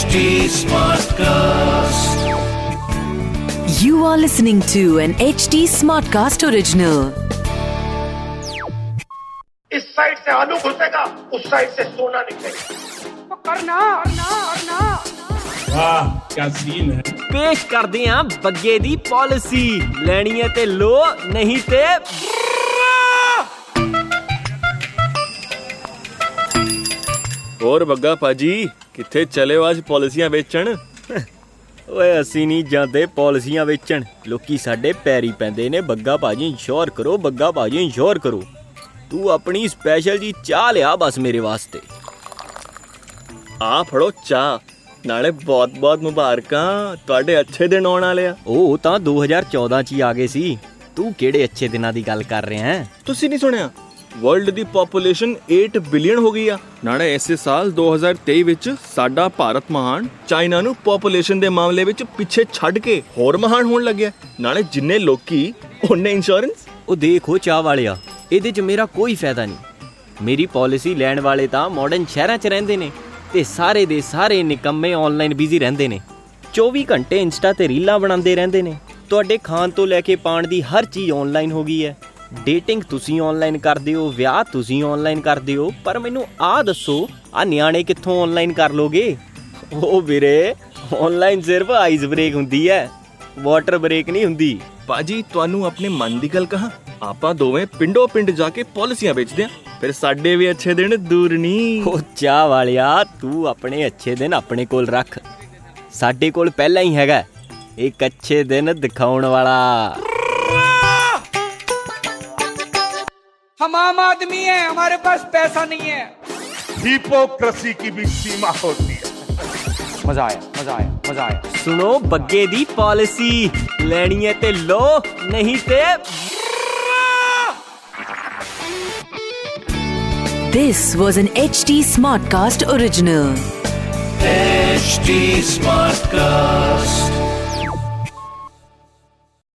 HD Smartcast. You are listening to an HD Smartcast original. इस side से आलू घुसेगा उस साइड से सोना निकलेगा तो करना करना करना वाह क्या सीन है पेश कर दिया बग्गे दी पॉलिसी लेनी है ते लो नहीं ते ਹੋਰ ਬੱਗਾ ਭਾਜੀ ਕਿੱਥੇ ਚਲੇ ਹੋ ਅੱਜ ਪਾਲਿਸੀਆਂ ਵੇਚਣ? ਓਏ ਅਸੀਂ ਨਹੀਂ ਜਾਂਦੇ ਪਾਲਿਸੀਆਂ ਵੇਚਣ। ਲੋਕੀ ਸਾਡੇ ਪੈਰੀ ਪੈਂਦੇ ਨੇ। ਬੱਗਾ ਭਾਜੀ ਇੰਸ਼ੋਰ ਕਰੋ ਬੱਗਾ ਭਾਜੀ ਇੰਸ਼ੋਰ ਕਰੋ। ਤੂੰ ਆਪਣੀ ਸਪੈਸ਼ਲ ਜੀ ਚਾਹ ਲਿਆ ਬਸ ਮੇਰੇ ਵਾਸਤੇ। ਆ ਫੜੋ ਚਾਹ। ਨਾਲੇ ਬਹੁਤ-ਬਹੁਤ ਮੁਬਾਰਕਾਂ। ਤੁਹਾਡੇ ਅੱਛੇ ਦਿਨ ਆਉਣ ਵਾਲੇ ਆ। ਉਹ ਤਾਂ 2014 ਚ ਹੀ ਆ ਗਏ ਸੀ। ਤੂੰ ਕਿਹੜੇ ਅੱਛੇ ਦਿਨਾਂ ਦੀ ਗੱਲ ਕਰ ਰਿਹਾ ਹੈ? ਤੁਸੀਂ ਨਹੀਂ ਸੁਣਿਆ? ਵਰਲਡ ਦੀ ਪੋਪੂਲੇਸ਼ਨ 8 ਬਿਲੀਅਨ ਹੋ ਗਈ ਆ। ਨਾਲੇ ਇਸੇ ਸਾਲ 2023 ਵਿੱਚ ਸਾਡਾ ਭਾਰਤ ਮਹਾਨ ਚਾਈਨਾ ਨੂੰ ਪੋਪੂਲੇਸ਼ਨ ਦੇ ਮਾਮਲੇ ਵਿੱਚ ਪਿੱਛੇ ਛੱਡ ਕੇ ਹੋਰ ਮਹਾਨ ਹੋਣ ਲੱਗਿਆ। ਨਾਲੇ ਜਿੰਨੇ ਲੋਕੀ, ਉਹਨੇ ਇੰਸ਼ੋਰੈਂਸ ਉਹ ਦੇਖੋ ਚਾਹ ਵਾਲਿਆ, ਇਹਦੇ 'ਚ ਮੇਰਾ ਕੋਈ ਫਾਇਦਾ ਨਹੀਂ। ਮੇਰੀ ਪਾਲਿਸੀ ਲੈਣ ਵਾਲੇ ਤਾਂ ਮਾਡਰਨ ਸ਼ਹਿਰਾਂ 'ਚ ਰਹਿੰਦੇ ਨੇ ਤੇ ਸਾਰੇ ਦੇ ਸਾਰੇ ਨਿਕੰਮੇ ਆਨਲਾਈਨ ਬਿਜ਼ੀ ਰਹਿੰਦੇ ਨੇ। 24 ਘੰਟੇ ਇੰਸਟਾ ਤੇ ਰੀਲਾਂ ਬਣਾਉਂਦੇ ਰਹਿੰਦੇ ਨੇ। ਤੁਹਾਡੇ ਖਾਣ ਤੋਂ ਲੈ ਕੇ ਪਾਣ ਦੀ ਹਰ ਚੀਜ਼ ਆਨਲਾਈਨ ਹੋ ਗਈ ਹੈ। ਡੇਟਿੰਗ ਤੁਸੀਂ ਆਨਲਾਈਨ ਕਰਦੇ ਹੋ ਵਿਆਹ ਤੁਸੀਂ ਆਨਲਾਈਨ ਕਰਦੇ ਹੋ ਪਰ ਮੈਨੂੰ ਆਹ ਦੱਸੋ ਆ ਨਿਆਣੇ ਕਿੱਥੋਂ ਆਨਲਾਈਨ ਕਰ ਲੋਗੇ? ਉਹ ਵੀਰੇ ਆਨਲਾਈਨ ਸਿਰਫ ਆਈਜ਼ ਬ੍ਰੇਕ ਹੁੰਦੀ ਹੈ ਵਾਟਰ ਬ੍ਰੇਕ ਨਹੀਂ ਹੁੰਦੀ। ਬਾਜੀ ਤੁਹਾਨੂੰ ਆਪਣੇ ਮਨ ਦੀ ਗੱਲ ਕਹਾ? ਆਪਾਂ ਦੋਵੇਂ ਪਿੰਡੋ ਪਿੰਡ ਜਾ ਕੇ ਪਾਲਿਸੀਆਂ ਵੇਚਦੇ ਆਂ ਫਿਰ ਸਾਡੇ ਵੀ ਅੱਛੇ ਦਿਨ ਦੂਰ ਨਹੀਂ ਉਹ ਚਾਹ ਵਾਲਿਆ ਤੂੰ ਆਪਣੇ ਅੱਛੇ ਦਿਨ ਆਪਣੇ ਕੋਲ ਰੱਖ। ਸਾਡੇ ਕੋਲ ਪਹਿਲਾਂ ਹੀ ਹੈਗਾ ਇੱਕ ਅੱਛੇ ਦਿਨ ਦਿਖਾਉਣ ਵਾਲਾ। हम आम आदमी हैं हमारे पास पैसा नहीं है हिपोक्रेसी की भी सीमा होती है मजा आया मजा आया मजा आया ਸੁਣੋ ਬੱਗੇ ਦੀ ਪਾਲਿਸੀ ਲੈਣੀ ਹੈ ਤੇ ਲੋ ਨਹੀਂ ਤੇ This was an HD Smartcast original. HD Smartcast.